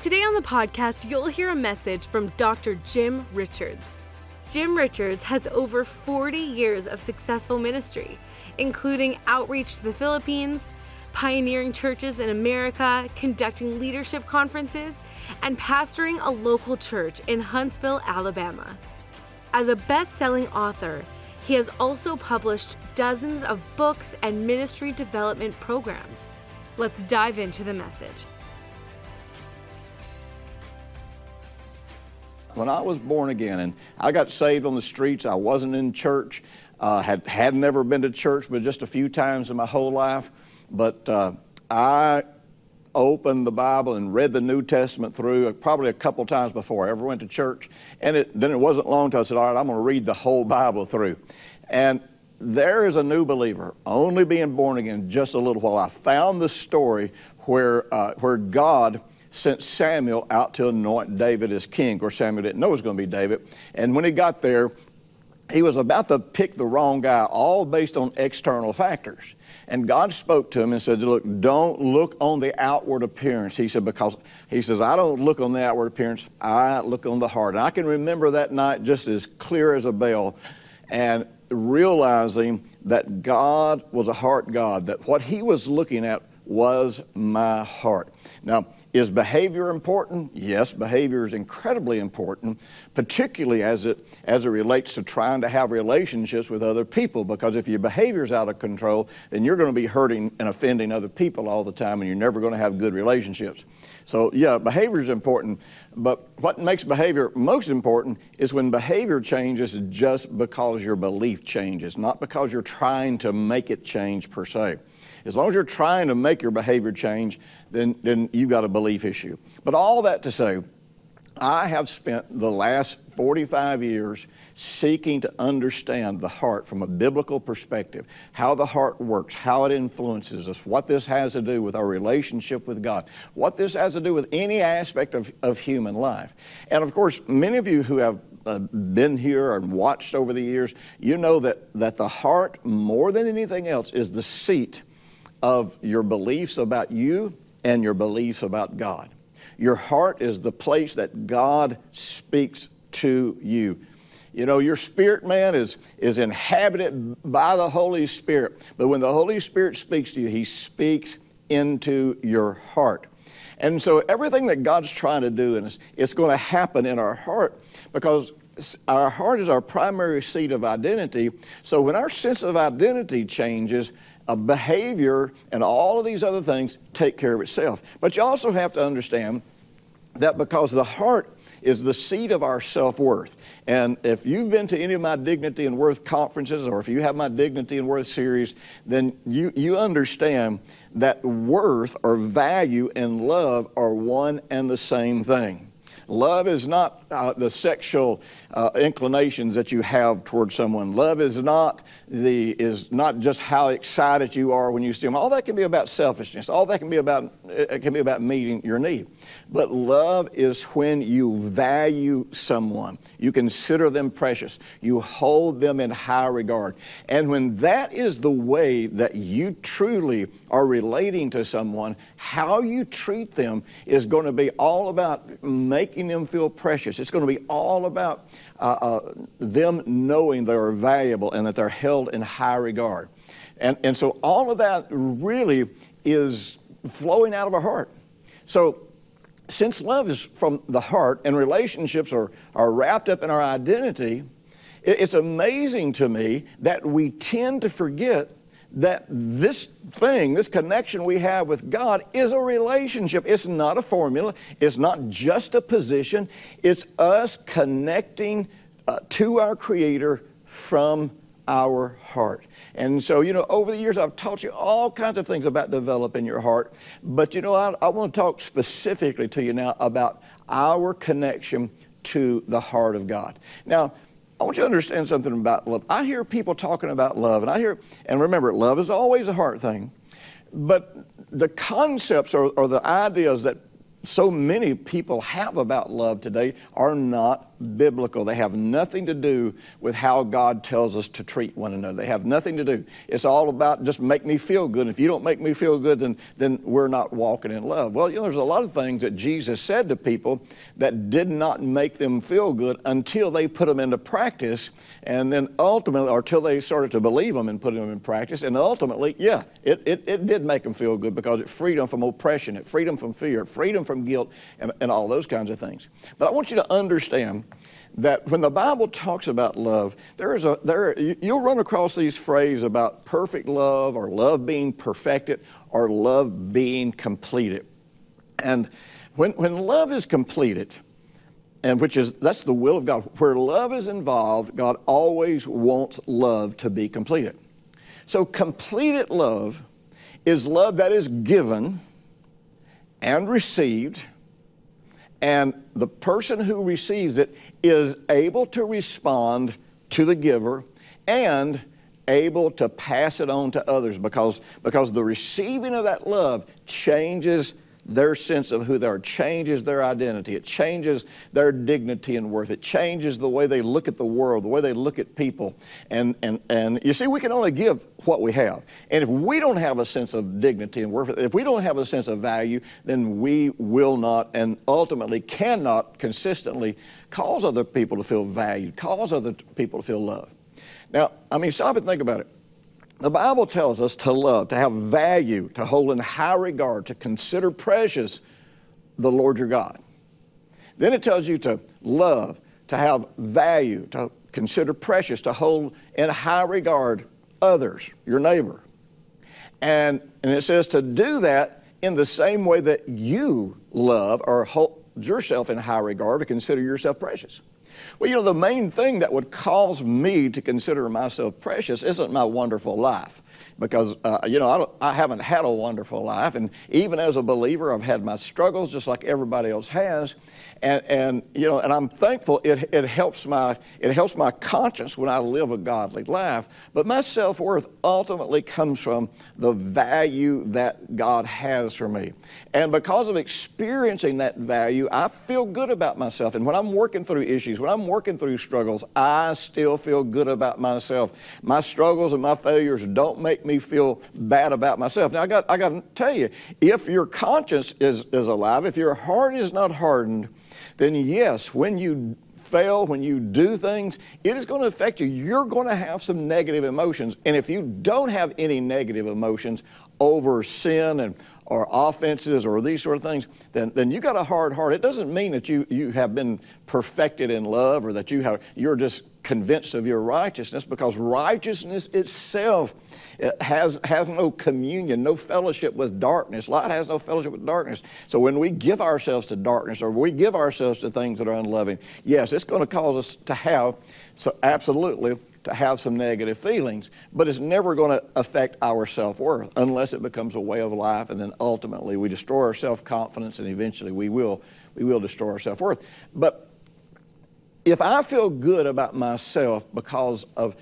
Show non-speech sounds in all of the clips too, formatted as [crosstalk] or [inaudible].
Today on the podcast, you'll hear a message from Dr. Jim Richards. Jim Richards has over 40 years of successful ministry, including outreach to the Philippines, pioneering churches in America, conducting leadership conferences, and pastoring a local church in Huntsville, Alabama. As a best selling author, he has also published dozens of books and ministry development programs. Let's dive into the message. When I was born again, and I got saved on the streets. I wasn't in church, uh, had had never been to church, but just a few times in my whole life. But uh, I opened the Bible and read the New Testament through uh, probably a couple times before I ever went to church. And it, then it wasn't long until I said, "All right, I'm going to read the whole Bible through." And there is a new believer, only being born again just a little while. I found the story where uh, where God sent Samuel out to anoint David as king. Of course, Samuel didn't know it was going to be David. And when he got there, he was about to pick the wrong guy, all based on external factors. And God spoke to him and said, Look, don't look on the outward appearance. He said, Because he says, I don't look on the outward appearance, I look on the heart. And I can remember that night just as clear as a bell and realizing that God was a heart God, that what he was looking at was my heart. Now, is behavior important? Yes, behavior is incredibly important, particularly as it, as it relates to trying to have relationships with other people. Because if your behavior is out of control, then you're going to be hurting and offending other people all the time, and you're never going to have good relationships. So, yeah, behavior is important, but what makes behavior most important is when behavior changes just because your belief changes, not because you're trying to make it change per se. As long as you're trying to make your behavior change, then, then you've got a belief issue. But all that to say, I have spent the last 45 years seeking to understand the heart from a biblical perspective, how the heart works, how it influences us, what this has to do with our relationship with God, what this has to do with any aspect of, of human life. And of course, many of you who have uh, been here and watched over the years, you know that, that the heart, more than anything else, is the seat of your beliefs about you and your beliefs about God. Your heart is the place that God speaks to you. You know, your spirit man is, is inhabited by the Holy Spirit. But when the Holy Spirit speaks to you, He speaks into your heart. And so everything that God's trying to do in us, it's going to happen in our heart because our heart is our primary seat of identity. So when our sense of identity changes, a behavior and all of these other things take care of itself. But you also have to understand that because the heart is the seat of our self worth. And if you've been to any of my Dignity and Worth conferences, or if you have my Dignity and Worth series, then you, you understand that worth or value and love are one and the same thing. Love is not uh, the sexual uh, inclinations that you have towards someone. Love is not the is not just how excited you are when you see them. All that can be about selfishness. All that can be about it can be about meeting your need. But love is when you value someone. You consider them precious. You hold them in high regard. And when that is the way that you truly are relating to someone, how you treat them is going to be all about making them feel precious. It's going to be all about uh, uh, them knowing they're valuable and that they're held in high regard. And, and so all of that really is flowing out of our heart. So since love is from the heart and relationships are, are wrapped up in our identity, it's amazing to me that we tend to forget that this thing, this connection we have with God is a relationship. It's not a formula. It's not just a position. It's us connecting uh, to our Creator from our heart. And so, you know, over the years, I've taught you all kinds of things about developing your heart. But, you know, I, I want to talk specifically to you now about our connection to the heart of God. Now, I want you to understand something about love. I hear people talking about love, and I hear, and remember, love is always a heart thing. But the concepts or, or the ideas that so many people have about love today are not biblical. They have nothing to do with how God tells us to treat one another. They have nothing to do. It's all about just make me feel good. If you don't make me feel good, then, then we're not walking in love. Well, you know, there's a lot of things that Jesus said to people that did not make them feel good until they put them into practice, and then ultimately, or until they started to believe them and put them in practice, and ultimately, yeah, it, it, it did make them feel good because it freed them from oppression, it freed them from fear, it freed them from guilt, and, and all those kinds of things. But I want you to understand that when the Bible talks about love, there is a there you'll run across these phrases about perfect love or love being perfected or love being completed. And when when love is completed, and which is that's the will of God, where love is involved, God always wants love to be completed. So completed love is love that is given and received and the person who receives it is able to respond to the giver and able to pass it on to others because, because the receiving of that love changes their sense of who they are, changes their identity, it changes their dignity and worth, it changes the way they look at the world, the way they look at people. And, and, and you see, we can only give what we have. And if we don't have a sense of dignity and worth, if we don't have a sense of value, then we will not and ultimately cannot consistently cause other people to feel valued, cause other people to feel loved. Now, I mean, stop and think about it. The Bible tells us to love, to have value, to hold in high regard, to consider precious the Lord your God. Then it tells you to love, to have value, to consider precious, to hold in high regard others, your neighbor. And, and it says to do that in the same way that you love or hold yourself in high regard, to consider yourself precious. Well, you know, the main thing that would cause me to consider myself precious isn't my wonderful life because, uh, you know, I, I, haven't had a wonderful life. And even as a believer, I've had my struggles just like everybody else has. And, and you know, and I'm thankful it, it, helps my, it helps my conscience when I live a godly life. But my self worth ultimately comes from the value that God has for me. And because of experiencing that value, I feel good about myself. And when I'm working through issues, when I'm working through struggles, I still feel good about myself. My struggles and my failures don't make me feel bad about myself. Now, I got, I got to tell you, if your conscience is, is alive, if your heart is not hardened, then yes, when you fail, when you do things, it is going to affect you. You're going to have some negative emotions. And if you don't have any negative emotions over sin and or offenses or these sort of things, then, then you got a hard heart. It doesn't mean that you, you have been perfected in love or that you have, you're just convinced of your righteousness because righteousness itself uh, has, has no communion, no fellowship with darkness. Light has no fellowship with darkness. So when we give ourselves to darkness or we give ourselves to things that are unloving, yes, it's going to cause us to have, so absolutely, to have some negative feelings, but it's never going to affect our self worth unless it becomes a way of life, and then ultimately we destroy our self confidence, and eventually we will, we will destroy our self worth. But if I feel good about myself because of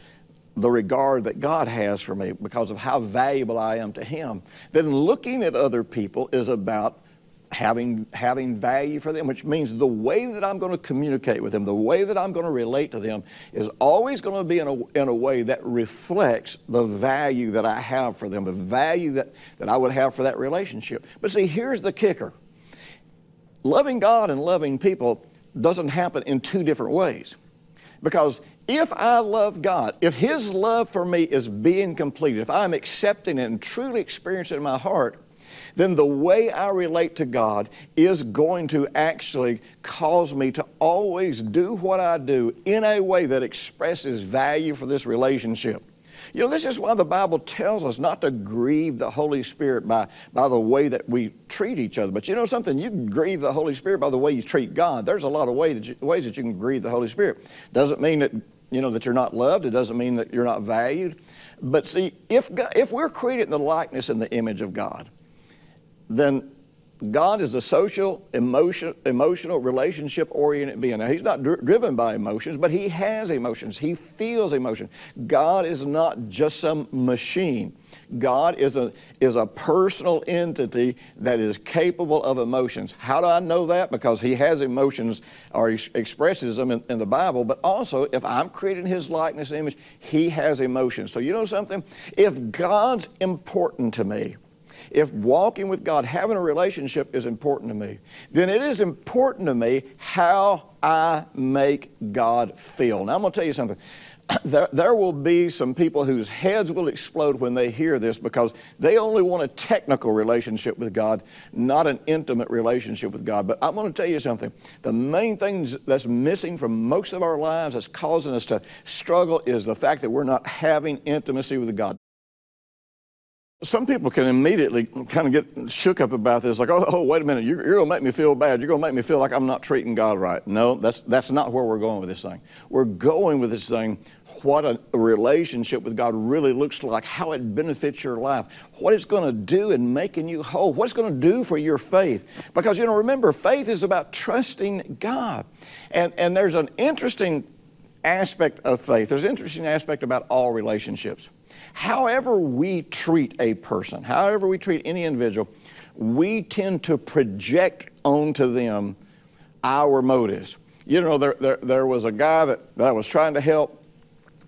the regard that God has for me, because of how valuable I am to Him, then looking at other people is about having, having value for them, which means the way that I'm going to communicate with them, the way that I'm going to relate to them is always going to be in a, in a way that reflects the value that I have for them, the value that, that I would have for that relationship. But see, here's the kicker loving God and loving people doesn't happen in two different ways. Because if I love God, if His love for me is being completed, if I'm accepting it and truly experiencing it in my heart, then the way I relate to God is going to actually cause me to always do what I do in a way that expresses value for this relationship. You know, this is why the Bible tells us not to grieve the Holy Spirit by, by the way that we treat each other. But you know something? You can grieve the Holy Spirit by the way you treat God. There's a lot of way that you, ways that you can grieve the Holy Spirit. Doesn't mean that you know, that you're not loved. It doesn't mean that you're not valued. But see, if, God, if we're created in the likeness and the image of God, then God is a social, emotion, emotional, relationship oriented being. Now, He's not dr- driven by emotions, but He has emotions. He feels emotion. God is not just some machine. God is a, is a personal entity that is capable of emotions. How do I know that? Because He has emotions or He expresses them in, in the Bible, but also if I'm created in His likeness and image, He has emotions. So, you know something? If God's important to me, if walking with God, having a relationship is important to me, then it is important to me how I make God feel. Now, I'm going to tell you something. [clears throat] There, there will be some people whose heads will explode when they hear this because they only want a technical relationship with God, not an intimate relationship with God. But I'm going to tell you something. The main thing that's missing from most of our lives that's causing us to struggle is the fact that we're not having intimacy with God. Some people can immediately kind of get shook up about this, like, oh, oh wait a minute, you're, you're going to make me feel bad. You're going to make me feel like I'm not treating God right. No, that's, that's not where we're going with this thing. We're going with this thing what a relationship with God really looks like, how it benefits your life, what it's going to do in making you whole, what it's going to do for your faith. Because, you know, remember, faith is about trusting God. And, and there's an interesting aspect of faith, there's an interesting aspect about all relationships however we treat a person, however we treat any individual, we tend to project onto them our motives. You know, there, there, there was a guy that, that I was trying to help,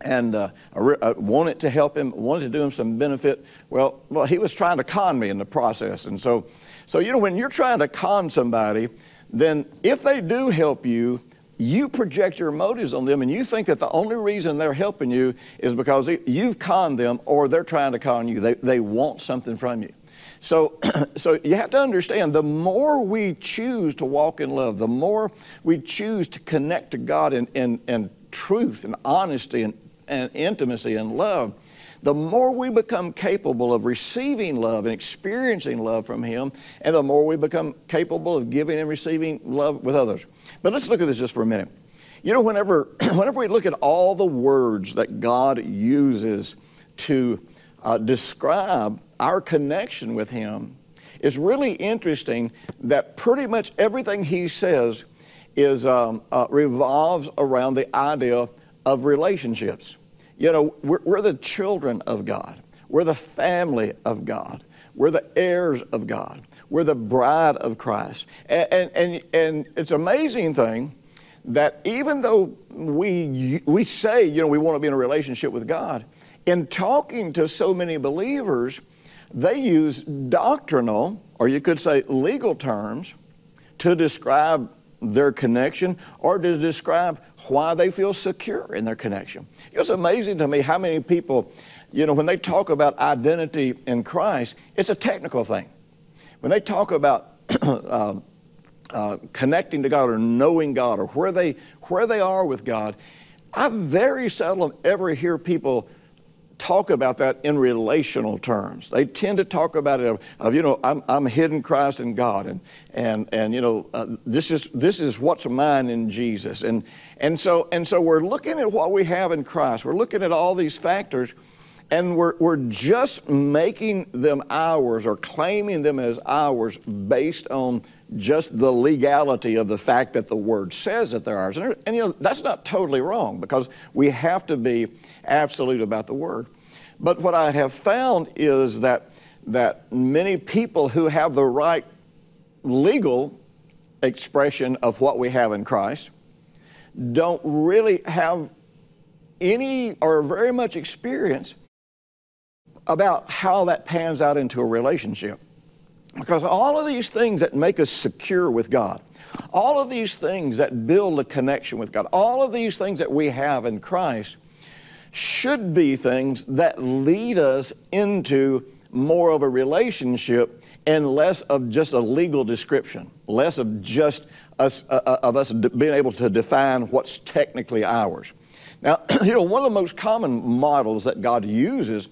and uh, I, re- I, wanted to help him, wanted to do him some benefit. Well, well, he was trying to con me in the process, and so, so you know, when you're trying to con somebody, then if they do help you, you project your motives on them and you think that the only reason they're helping you is because you've conned them or they're trying to con you. They, they want something from you. So, [clears throat] so you have to understand the more we choose to walk in love, the more we choose to connect to God in, in, in truth and honesty and, and intimacy and love, the more we become capable of receiving love and experiencing love from Him, and the more we become capable of giving and receiving love with others. But let's look at this just for a minute. You know, whenever, [clears throat] whenever we look at all the words that God uses to uh, describe our connection with Him, it's really interesting that pretty much everything He says is um, uh, revolves around the idea of relationships. You know, we're, we're the children of God. We're the family of God. We're the heirs of God. We're the bride of Christ. And, and, and, and it's an amazing thing that even though we, we say, you know, we want to be in a relationship with God, in talking to so many believers, they use doctrinal, or you could say legal terms, to describe their connection or to describe why they feel secure in their connection. It's amazing to me how many people, you know, when they talk about identity in Christ, it's a technical thing. When they talk about [clears throat] uh, uh, connecting to God or knowing God or where they, where they are with God, I very seldom ever hear people talk about that in relational terms. They tend to talk about it of, of you know, I'm, I'm hidden Christ in God, and and and you know, uh, this is this is what's mine in Jesus, and and so and so we're looking at what we have in Christ. We're looking at all these factors. And we're, we're just making them ours or claiming them as ours based on just the legality of the fact that the word says that they're ours. And, and, you know, that's not totally wrong because we have to be absolute about the word. But what I have found is that, that many people who have the right legal expression of what we have in Christ don't really have any or very much experience about how that pans out into a relationship. Because all of these things that make us secure with God, all of these things that build a connection with God, all of these things that we have in Christ should be things that lead us into more of a relationship and less of just a legal description, less of just us, uh, uh of us being able to define what's technically ours. Now, [clears throat] you know, one of the most common models that God uses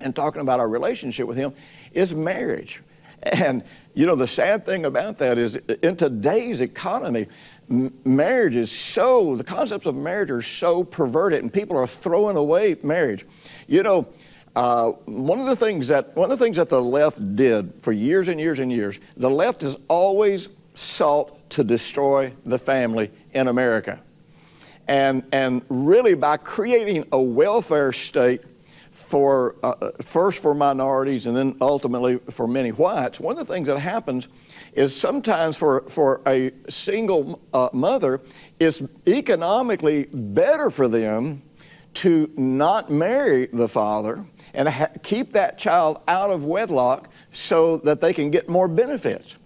in talking about our relationship with Him is marriage. And you know, the sad thing about that is in today's economy, marriage is so, the concepts of marriage are so perverted and people are throwing away marriage. You know, uh, one of the things that one of the things that the left did for years and years and years, the left has always sought to destroy the family in America. And, and really, by creating a welfare state for uh, first for minorities and then ultimately for many whites, one of the things that happens is sometimes for, for a single uh, mother, it's economically better for them to not marry the father and ha- keep that child out of wedlock so that they can get more benefits.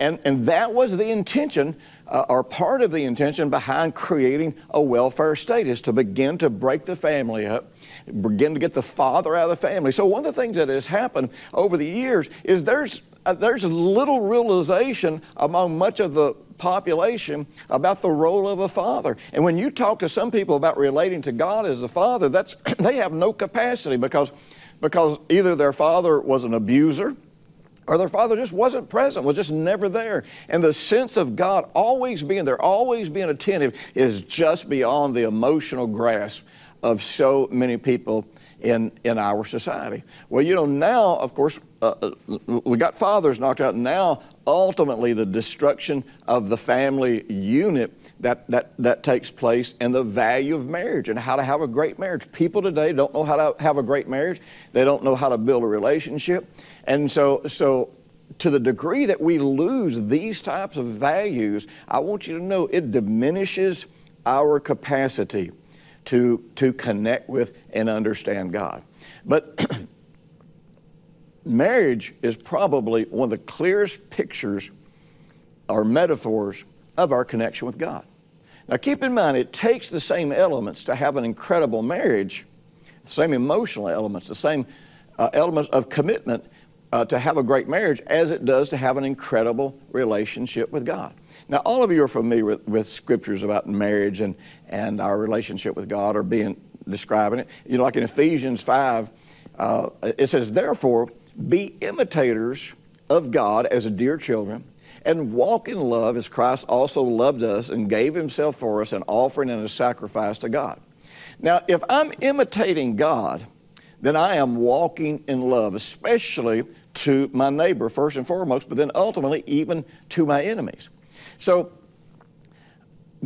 And, and that was the intention, uh, or part of the intention behind creating a welfare state, is to begin to break the family up, begin to get the father out of the family. So, one of the things that has happened over the years is there's, uh, there's little realization among much of the population about the role of a father. And when you talk to some people about relating to God as a father, that's, [clears throat] they have no capacity because, because either their father was an abuser, or their father just wasn't present, was just never there. And the sense of God always being there, always being attentive, is just beyond the emotional grasp of so many people in, in our society. Well, you know, now, of course, uh, uh we got fathers knocked out. Now, ultimately, the destruction of the family unit that, that, that takes place and the value of marriage and how to have a great marriage. People today don't know how to have a great marriage, they don't know how to build a relationship. And so, so to the degree that we lose these types of values, I want you to know it diminishes our capacity to, to connect with and understand God. But [clears throat] marriage is probably one of the clearest pictures or metaphors of our connection with God. Now, keep in mind, it takes the same elements to have an incredible marriage, the same emotional elements, the same uh, elements of commitment uh, to have a great marriage as it does to have an incredible relationship with God. Now, all of you are familiar with, with scriptures about marriage and, and our relationship with God or being describing it. You know, like in Ephesians 5, uh, it says, Therefore, be imitators of God as dear children and walk in love as Christ also loved us and gave himself for us, an offering and a sacrifice to God. Now, if I'm imitating God, then I am walking in love, especially to my neighbor first and foremost, but then ultimately even to my enemies. So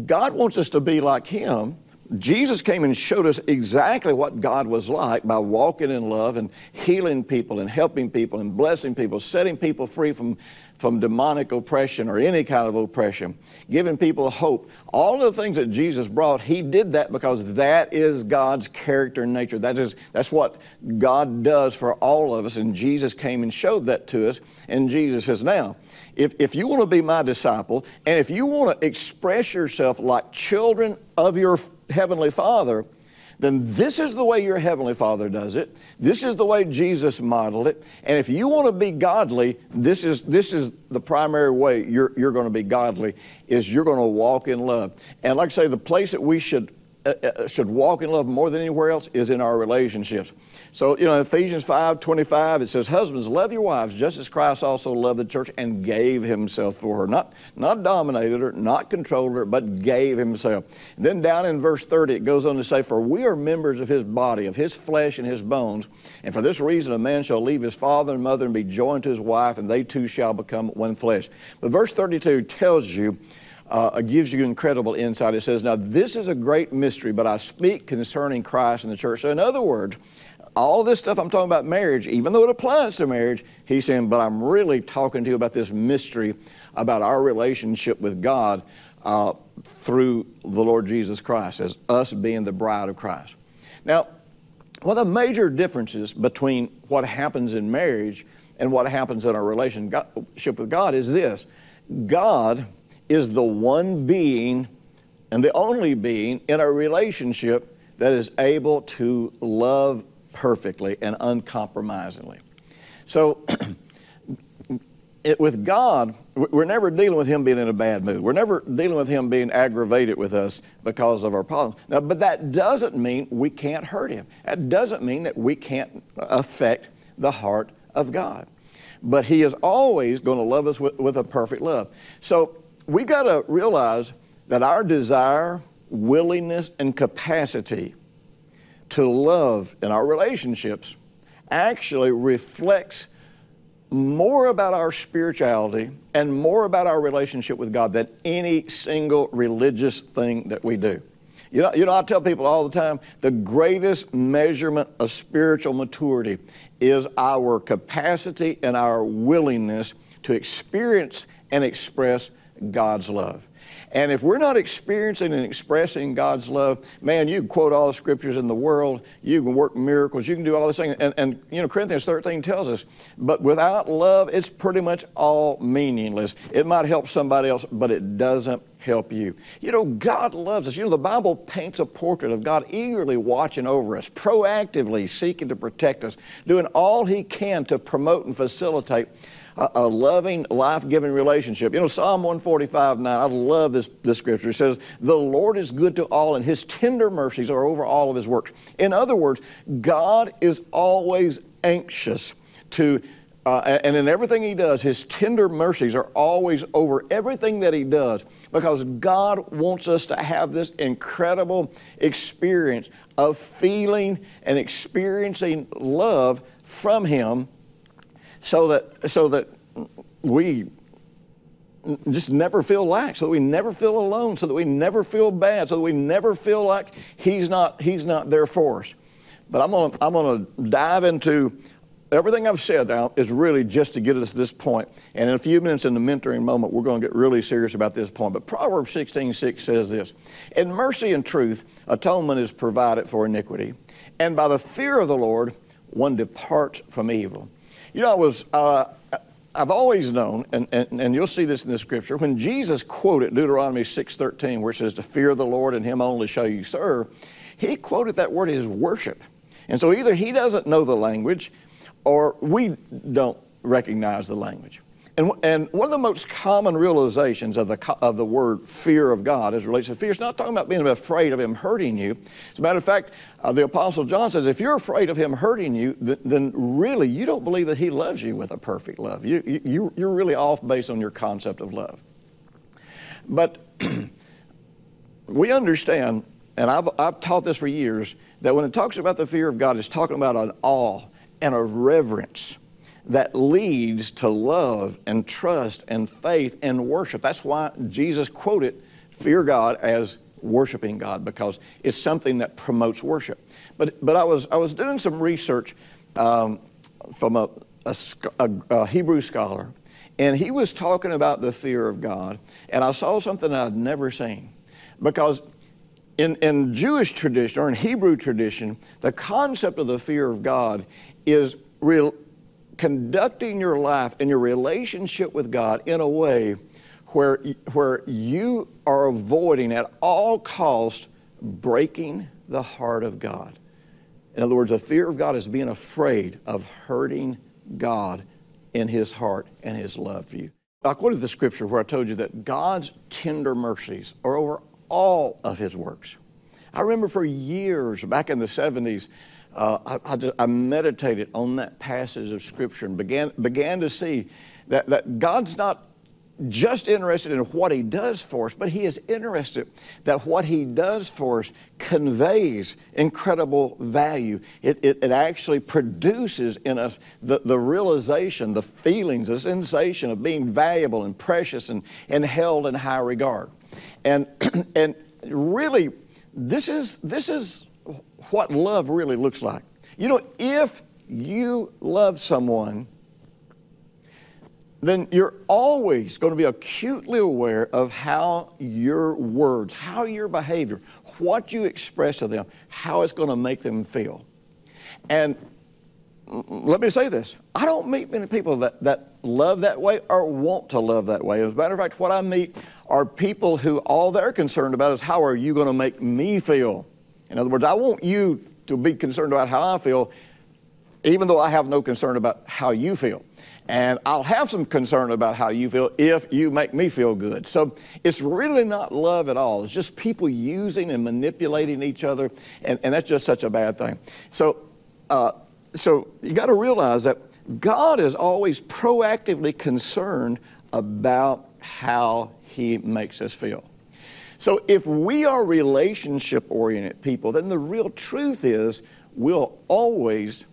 God wants us to be like Him. Jesus came and showed us exactly what God was like by walking in love and healing people and helping people and blessing people, setting people free from from demonic oppression or any kind of oppression, giving people hope. All of the things that Jesus brought, He did that because that is God's character and nature. That is, that's what God does for all of us, and Jesus came and showed that to us. And Jesus says, Now, if, if you want to be my disciple, and if you want to express yourself like children of your Heavenly Father, then this is the way your Heavenly Father does it. This is the way Jesus modeled it. And if you want to be godly, this is, this is the primary way you're, you're going to be godly, is you're going to walk in love. And like I say, the place that we should Uh, uh, should walk in love more than anywhere else is in our relationships. So, you know, Ephesians 5 25, it says, Husbands, love your wives just as Christ also loved the church and gave himself for her. Not, not dominated her, not controlled her, but gave himself. And then down in verse 30, it goes on to say, For we are members of his body, of his flesh and his bones. And for this reason, a man shall leave his father and mother and be joined to his wife, and they two shall become one flesh. But verse 32 tells you, uh, gives you incredible insight. It says, Now, this is a great mystery, but I speak concerning Christ and the church. So, in other words, all this stuff I'm talking about marriage, even though it applies to marriage, he's saying, but I'm really talking to you about this mystery about our relationship with God uh, through the Lord Jesus Christ, as us being the bride of Christ. Now, one of the major differences between what happens in marriage and what happens in our relationship with God is this God is the one being and the only being in a relationship that is able to love perfectly and uncompromisingly. So, [clears throat] it, with God, we're never dealing with Him being in a bad mood. We're never dealing with Him being aggravated with us because of our problems. Now, but that doesn't mean we can't hurt Him. That doesn't mean that we can't affect the heart of God. but He is always going to love us with, with a perfect love. So we got to realize that our desire, willingness, and capacity to love in our relationships actually reflects more about our spirituality and more about our relationship with God than any single religious thing that we do. You know, you know, I tell people all the time the greatest measurement of spiritual maturity is our capacity and our willingness to experience and express God's love. And if we're not experiencing and expressing God's love, man, you can quote all the scriptures in the world, you can work miracles, you can do all these things. And, and you know, Corinthians 13 tells us, but without love, it's pretty much all meaningless. It might help somebody else, but it doesn't help you. You know, God loves us. You know, the Bible paints a portrait of God eagerly watching over us, proactively seeking to protect us, doing all He can to promote and facilitate a, a loving, life giving relationship. You know, Psalm 145 9, I love this, this scripture. It says, The Lord is good to all, and his tender mercies are over all of his works. In other words, God is always anxious to uh, and in everything he does, his tender mercies are always over everything that he does because God wants us to have this incredible experience of feeling and experiencing love from him so that, so that we just never feel lack, so that we never feel alone, so that we never feel bad, so that we never feel like He's not, he's not there for us. But I'm gonna, I'm gonna dive into everything I've said now is really just to get us to this point. And in a few minutes in the mentoring moment, we're to get really serious about this point. But Proverbs 16 6 says this In mercy and truth, atonement is provided for iniquity, and by the fear of the Lord, one departs from evil. You know, I was, uh, I've always known, and, and, and you'll see this in the scripture, when Jesus quoted Deuteronomy 6.13, where it says, to fear the Lord and him only shall you serve, he quoted that word as worship. And so either he doesn't know the language or we don't recognize the language. And, and one of the most common realizations of the, of the word fear of God as relates to fear, it's not talking about being afraid of Him hurting you. As a matter of fact, uh, the Apostle John says, if you're afraid of Him hurting you, th- then really you don't believe that He loves you with a perfect love. You, you, you're really off based on your concept of love. But [clears throat] we understand, and I've, I've taught this for years, that when it talks about the fear of God, it's talking about an awe and a reverence that leads to love and trust and faith and worship. That's why Jesus quoted fear God as worshiping God because it's something that promotes worship. But, but I, was, I was doing some research um, from a, a, a, a Hebrew scholar, and he was talking about the fear of God, and I saw something I'd never seen. Because in, in Jewish tradition or in Hebrew tradition, the concept of the fear of God is real, conducting your life and your relationship with God in a way where, where you are avoiding at all cost breaking the heart of God. In other words, the fear of God is being afraid of hurting God in his heart and his love for you. I quoted the scripture where I told you that God's tender mercies are over all of his works. I remember for years back in the 70s, uh, I, I, just, I, meditated on that passage of Scripture and began, began to see that, that God's not just interested in what He does for us, but He is interested that what He does for us conveys incredible value. It, it, it actually produces in us the, the realization, the feelings, the sensation of being valuable and precious and, and held in high regard. And, [clears throat] and really, this is, this is what love really looks like. You know, if you love someone, then you're always going to be acutely aware of how your words, how your behavior, what you express to them, how it's going to make them feel. And let me say this I don't meet many people that, that love that way or want to love that way. As a matter of fact, what I meet are people who all they're concerned about is how are you going to make me feel? In other words, I want you to be concerned about how I feel, even though I have no concern about how you feel. And I'll have some concern about how you feel if you make me feel good. So it's really not love at all. It's just people using and manipulating each other, and, and that's just such a bad thing. So, uh, so you got to realize that God is always proactively concerned about how He makes us feel. So if we are relationship oriented people, then the real truth is we'll always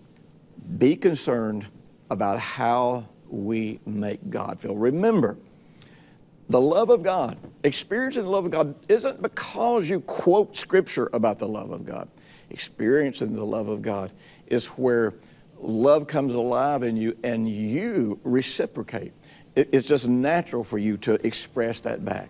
be concerned about how we make God feel. Remember, the love of God, experiencing the love of God, isn't because you quote scripture about the love of God. Experiencing the love of God is where love comes alive in you and you reciprocate. It's just natural for you to express that back.